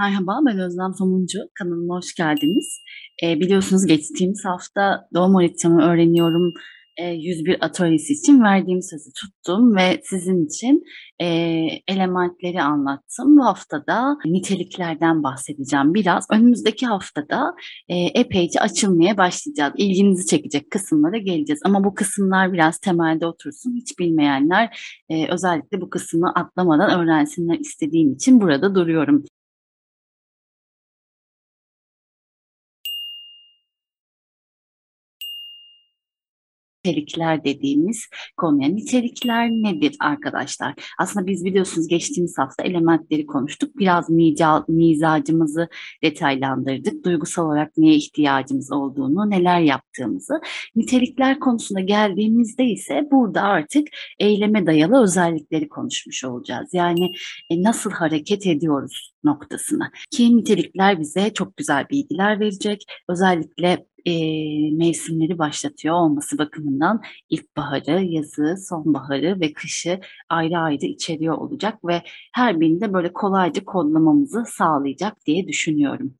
Merhaba, ben Özlem Somuncu. Kanalıma hoş geldiniz. Eee, biliyorsunuz geçtiğimiz hafta doğum haritamı öğreniyorum, eee, 101 atölyesi için verdiğim sözü tuttum ve sizin için, eee, elementleri anlattım. Bu hafta da niteliklerden bahsedeceğim biraz. Önümüzdeki haftada, eee, epeyce açılmaya başlayacağız. İlginizi çekecek kısımlara geleceğiz ama bu kısımlar biraz temelde otursun. Hiç bilmeyenler, eee, özellikle bu kısmı atlamadan öğrensinler istediğim için burada duruyorum. Nitelikler dediğimiz konuya. Nitelikler nedir arkadaşlar? Aslında biz biliyorsunuz geçtiğimiz hafta elementleri konuştuk. Biraz mica, mizacımızı detaylandırdık. Duygusal olarak neye ihtiyacımız olduğunu, neler yaptığımızı. Nitelikler konusuna geldiğimizde ise burada artık eyleme dayalı özellikleri konuşmuş olacağız. Yani e, nasıl hareket ediyoruz noktasına. Ki nitelikler bize çok güzel bilgiler verecek. Özellikle e, mevsimleri başlatıyor olması bakımından ilkbaharı, yazı, sonbaharı ve kışı ayrı ayrı içeriyor olacak ve her birinde böyle kolayca kodlamamızı sağlayacak diye düşünüyorum.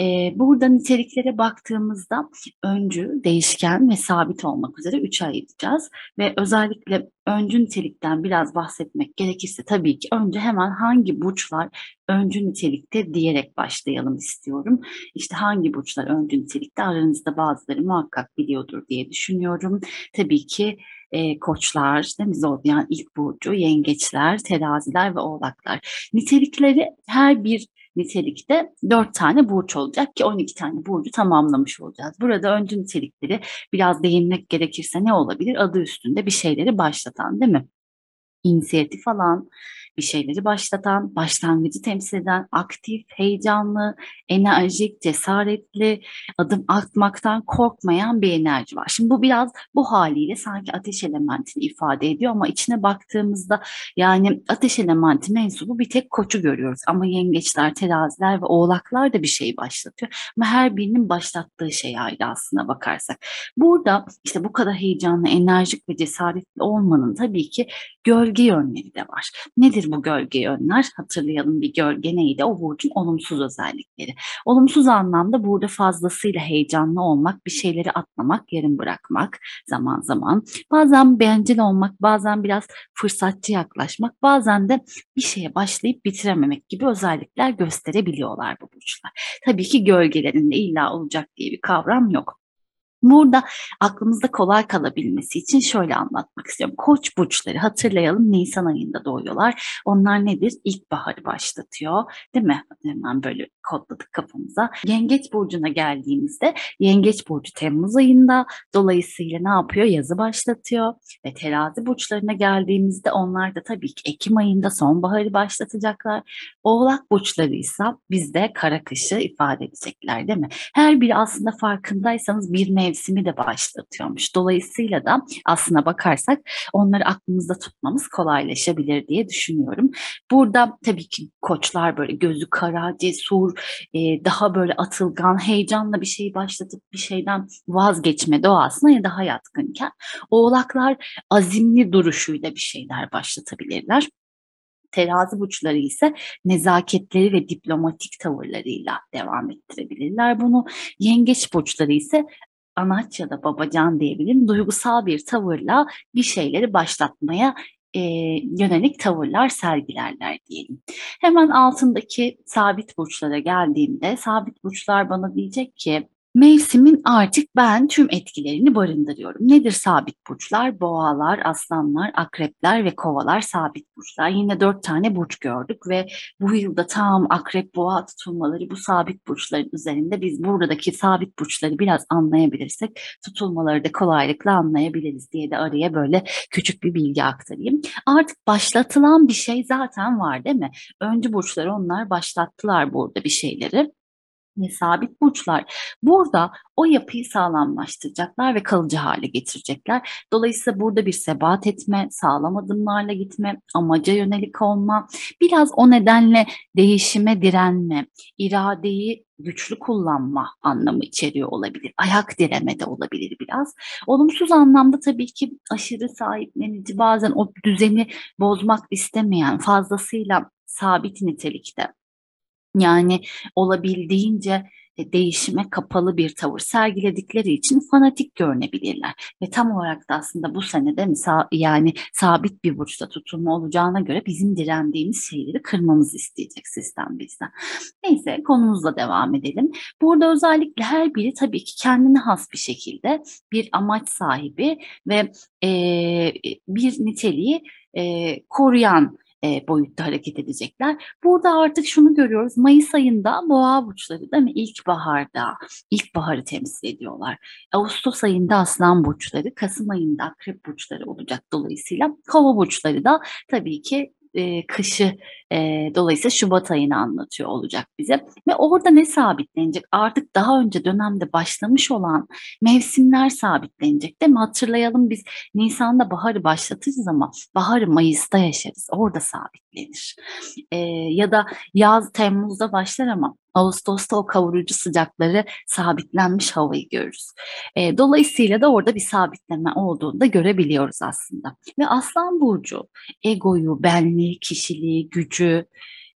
E, burada niteliklere baktığımızda öncü, değişken ve sabit olmak üzere üç ayıracağız ve özellikle öncü nitelikten biraz bahsetmek gerekirse tabii ki önce hemen hangi burçlar öncü nitelikte diyerek başlayalım istiyorum. İşte hangi burçlar öncü nitelikte aranızda bazıları muhakkak biliyordur diye düşünüyorum. Tabii ki e, koçlar, değil mi? Zodyan ilk burcu, yengeçler, teraziler ve oğlaklar. Nitelikleri her bir nitelikte 4 tane burç olacak ki 12 tane burcu tamamlamış olacağız. Burada öncü nitelikleri biraz değinmek gerekirse ne olabilir? Adı üstünde bir şeyleri başlatan değil mi? İnisiyatif alan, bir şeyleri başlatan, başlangıcı temsil eden, aktif, heyecanlı, enerjik, cesaretli, adım atmaktan korkmayan bir enerji var. Şimdi bu biraz bu haliyle sanki ateş elementini ifade ediyor ama içine baktığımızda yani ateş elementi mensubu bir tek koçu görüyoruz. Ama yengeçler, teraziler ve oğlaklar da bir şey başlatıyor. Ama her birinin başlattığı şey ayrı aslına bakarsak. Burada işte bu kadar heyecanlı, enerjik ve cesaretli olmanın tabii ki gölge yönleri de var. Nedir bu gölge yönler? Hatırlayalım bir gölge neydi? O burcun olumsuz özellikleri. Olumsuz anlamda burada fazlasıyla heyecanlı olmak, bir şeyleri atlamak, yarım bırakmak zaman zaman. Bazen bencil olmak, bazen biraz fırsatçı yaklaşmak, bazen de bir şeye başlayıp bitirememek gibi özellikler gösterebiliyorlar bu burçlar. Tabii ki gölgelerinde illa olacak diye bir kavram yok. Burada aklımızda kolay kalabilmesi için şöyle anlatmak istiyorum. Koç burçları hatırlayalım Nisan ayında doğuyorlar. Onlar nedir? İlkbaharı başlatıyor. Değil mi? Hemen böyle kodladık kafamıza. Yengeç burcuna geldiğimizde Yengeç burcu Temmuz ayında dolayısıyla ne yapıyor? Yazı başlatıyor. Ve terazi burçlarına geldiğimizde onlar da tabii ki Ekim ayında sonbaharı başlatacaklar. Oğlak burçları ise bizde kara kışı ifade edecekler değil mi? Her biri aslında farkındaysanız bir mevsim mevsimi de başlatıyormuş. Dolayısıyla da aslına bakarsak onları aklımızda tutmamız kolaylaşabilir diye düşünüyorum. Burada tabii ki koçlar böyle gözü kara, cesur, e, daha böyle atılgan, heyecanla bir şey başlatıp bir şeyden vazgeçme doğasına ya daha yatkınken oğlaklar azimli duruşuyla bir şeyler başlatabilirler. Terazi burçları ise nezaketleri ve diplomatik tavırlarıyla devam ettirebilirler bunu. Yengeç burçları ise anaç ya da babacan diyebilirim duygusal bir tavırla bir şeyleri başlatmaya e, yönelik tavırlar sergilerler diyelim. Hemen altındaki sabit burçlara geldiğimde sabit burçlar bana diyecek ki Mevsimin artık ben tüm etkilerini barındırıyorum. Nedir sabit burçlar? Boğalar, aslanlar, akrepler ve kovalar sabit burçlar. Yine dört tane burç gördük ve bu yılda tam akrep boğa tutulmaları bu sabit burçların üzerinde biz buradaki sabit burçları biraz anlayabilirsek tutulmaları da kolaylıkla anlayabiliriz diye de araya böyle küçük bir bilgi aktarayım. Artık başlatılan bir şey zaten var değil mi? Öncü burçlar onlar başlattılar burada bir şeyleri ve sabit burçlar burada o yapıyı sağlamlaştıracaklar ve kalıcı hale getirecekler. Dolayısıyla burada bir sebat etme, sağlam adımlarla gitme, amaca yönelik olma, biraz o nedenle değişime direnme, iradeyi güçlü kullanma anlamı içeriyor olabilir. Ayak direme de olabilir biraz. Olumsuz anlamda tabii ki aşırı sahiplenici, bazen o düzeni bozmak istemeyen, fazlasıyla sabit nitelikte Yani olabildiğince e, değişime kapalı bir tavır sergiledikleri için fanatik görünebilirler. Ve tam olarak da aslında bu senede misal yani sabit bir burçta tutulma olacağına göre bizim direndiğimiz şeyleri kırmamızı isteyecek sistem bizden. Neyse konumuzla devam edelim. Burada özellikle her biri tabii ki kendine has bir şekilde bir amaç sahibi ve e, bir niteliği e, koruyan e, boyutta hareket edecekler. Burada artık şunu görüyoruz. Mayıs ayında boğa burçları değil mi? İlkbaharda, ilkbaharı temsil ediyorlar. Ağustos ayında aslan burçları, Kasım ayında akrep burçları olacak dolayısıyla. Kova burçları da tabii ki e, kışı e, dolayısıyla Şubat ayını anlatıyor olacak bize. Ve orada ne sabitlenecek? Artık daha önce dönemde başlamış olan mevsimler sabitlenecek değil mi? Hatırlayalım biz Nisan'da baharı başlatırız ama baharı Mayıs'ta yaşarız. Orada sabitlenir. E, ya da yaz Temmuz'da başlar ama Ağustos'ta o kavurucu sıcakları sabitlenmiş havayı görürüz. E, dolayısıyla da orada bir sabitleme olduğunu da görebiliyoruz aslında. Ve Aslan Burcu egoyu, benliği, kişiliği, gücü,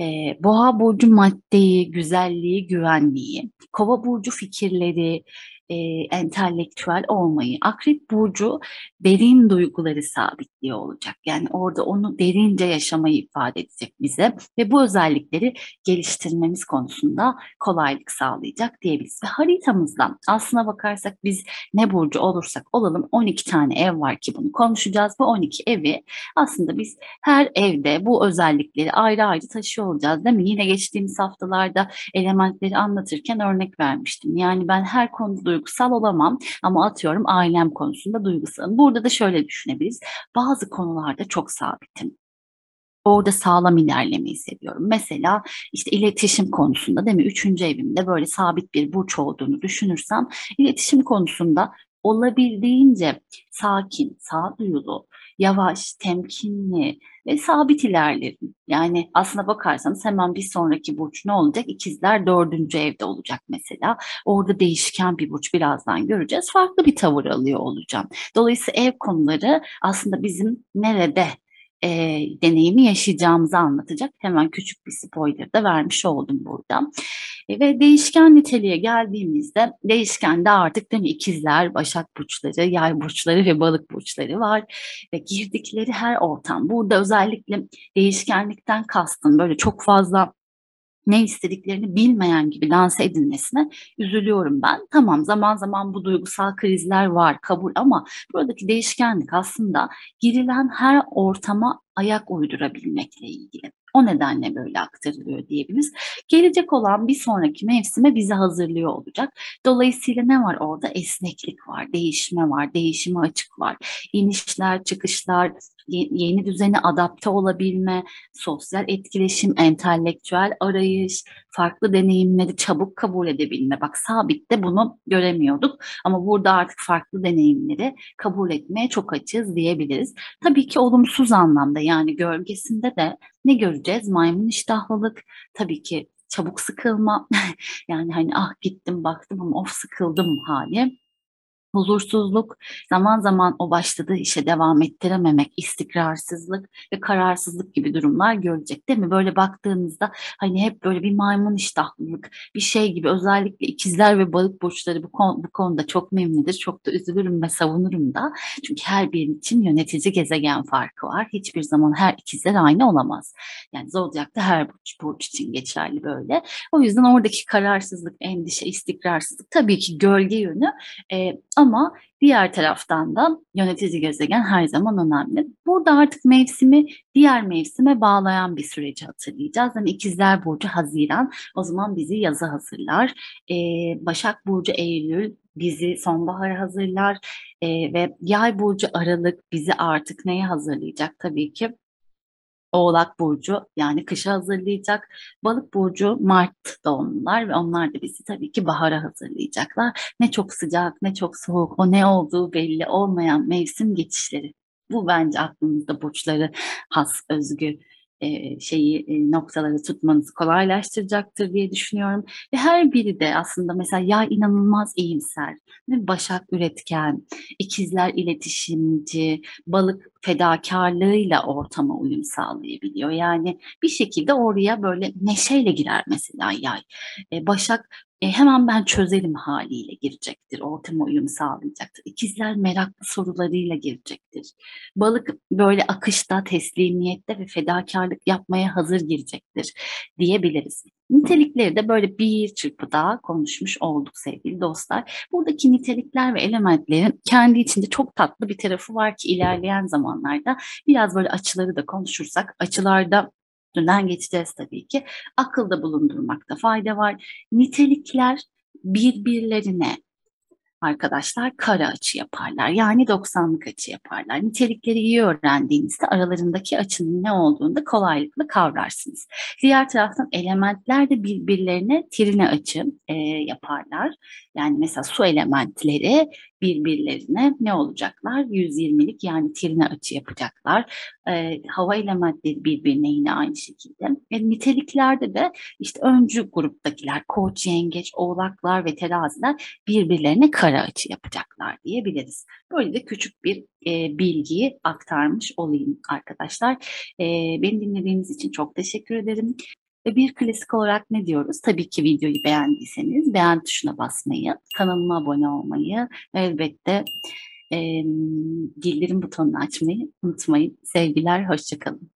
e, Boğa Burcu maddeyi, güzelliği, güvenliği, Kova Burcu fikirleri, e, entelektüel olmayı. Akrep burcu derin duyguları sabitliyor olacak. Yani orada onu derince yaşamayı ifade edecek bize ve bu özellikleri geliştirmemiz konusunda kolaylık sağlayacak diyebiliriz. Ve haritamızdan aslına bakarsak biz ne burcu olursak olalım 12 tane ev var ki bunu konuşacağız. Bu 12 evi aslında biz her evde bu özellikleri ayrı ayrı taşıyor olacağız değil mi? Yine geçtiğimiz haftalarda elementleri anlatırken örnek vermiştim. Yani ben her konuda duygusal olamam ama atıyorum ailem konusunda duygusalım. Burada da şöyle düşünebiliriz. Bazı konularda çok sabitim orada sağlam ilerlemeyi seviyorum. Mesela işte iletişim konusunda değil mi? Üçüncü evimde böyle sabit bir burç olduğunu düşünürsem iletişim konusunda olabildiğince sakin, sağduyulu, yavaş, temkinli ve sabit ilerlerim. Yani aslına bakarsanız hemen bir sonraki burç ne olacak? İkizler dördüncü evde olacak mesela. Orada değişken bir burç birazdan göreceğiz. Farklı bir tavır alıyor olacağım. Dolayısıyla ev konuları aslında bizim nerede e, deneyimi yaşayacağımızı anlatacak. Hemen küçük bir spoiler da vermiş oldum burada. E, ve değişken niteliğe geldiğimizde değişkende artık değil mi ikizler, başak burçları, yay burçları ve balık burçları var. Ve girdikleri her ortam. Burada özellikle değişkenlikten kastın böyle çok fazla ne istediklerini bilmeyen gibi lanse edilmesine üzülüyorum ben. Tamam zaman zaman bu duygusal krizler var kabul ama buradaki değişkenlik aslında girilen her ortama ayak uydurabilmekle ilgili. O nedenle böyle aktarılıyor diyebiliriz. Gelecek olan bir sonraki mevsime bizi hazırlıyor olacak. Dolayısıyla ne var orada? Esneklik var, değişme var, değişime açık var. İnişler, çıkışlar, yeni düzene adapte olabilme, sosyal etkileşim, entelektüel arayış, farklı deneyimleri çabuk kabul edebilme. Bak sabitte bunu göremiyorduk ama burada artık farklı deneyimleri kabul etmeye çok açığız diyebiliriz. Tabii ki olumsuz anlamda yani gölgesinde de ne göreceğiz? Maymun iştahlılık, tabii ki çabuk sıkılma. yani hani ah gittim baktım ama of sıkıldım hali huzursuzluk, zaman zaman o başladığı işe devam ettirememek, istikrarsızlık ve kararsızlık gibi durumlar görecek değil mi? Böyle baktığınızda hani hep böyle bir maymun iştahlılık, bir şey gibi özellikle ikizler ve balık burçları bu, konu, bu konuda çok memnundur. Çok da üzülürüm ve savunurum da. Çünkü her bir için yönetici gezegen farkı var. Hiçbir zaman her ikizler aynı olamaz. Yani zodyakta her burç, burç için geçerli böyle. O yüzden oradaki kararsızlık, endişe, istikrarsızlık tabii ki gölge yönü e, ama diğer taraftan da yönetici gezegen her zaman önemli. Burada artık mevsimi diğer mevsime bağlayan bir süreci hatırlayacağız. Yani ikizler Burcu Haziran o zaman bizi yaza hazırlar. Ee, Başak Burcu Eylül bizi sonbahara hazırlar. Ee, ve Yay Burcu Aralık bizi artık neye hazırlayacak? Tabii ki Oğlak Burcu yani kışa hazırlayacak. Balık Burcu Mart doğumlular ve onlar da bizi tabii ki bahara hazırlayacaklar. Ne çok sıcak ne çok soğuk o ne olduğu belli olmayan mevsim geçişleri. Bu bence aklımızda burçları has özgü e, şeyi e, noktaları tutmanızı kolaylaştıracaktır diye düşünüyorum. Ve her biri de aslında mesela ya inanılmaz iyimser, Başak üretken, ikizler iletişimci, balık fedakarlığıyla ortama uyum sağlayabiliyor. Yani bir şekilde oraya böyle neşeyle girer mesela yay. Başak e, hemen ben çözelim haliyle girecektir. Ortama uyum sağlayacaktır. İkizler meraklı sorularıyla girecektir. Balık böyle akışta, teslimiyette ve fedakarlık yapmaya hazır girecektir diyebiliriz. Nitelikleri de böyle bir çırpıda konuşmuş olduk sevgili dostlar. Buradaki nitelikler ve elementlerin kendi içinde çok tatlı bir tarafı var ki ilerleyen zamanlarda biraz böyle açıları da konuşursak açılarda üstünden geçeceğiz tabii ki. Akılda bulundurmakta fayda var. Nitelikler birbirlerine arkadaşlar kara açı yaparlar. Yani 90'lık açı yaparlar. Nitelikleri iyi öğrendiğinizde aralarındaki açının ne olduğunu da kolaylıkla kavrarsınız. Diğer taraftan elementler de birbirlerine trine açı e, yaparlar. Yani mesela su elementleri birbirlerine ne olacaklar? 120'lik yani trine açı yapacaklar. E, hava elementleri birbirine yine aynı şekilde. E, niteliklerde de işte öncü gruptakiler, koç, yengeç, oğlaklar ve teraziler birbirlerine kara açı yapacaklar diyebiliriz. Böyle de küçük bir e, bilgiyi aktarmış olayım arkadaşlar. E, beni dinlediğiniz için çok teşekkür ederim. Ve bir klasik olarak ne diyoruz? Tabii ki videoyu beğendiyseniz beğen tuşuna basmayı, kanalıma abone olmayı ve elbette e, bildirim butonunu açmayı unutmayın. Sevgiler, hoşçakalın.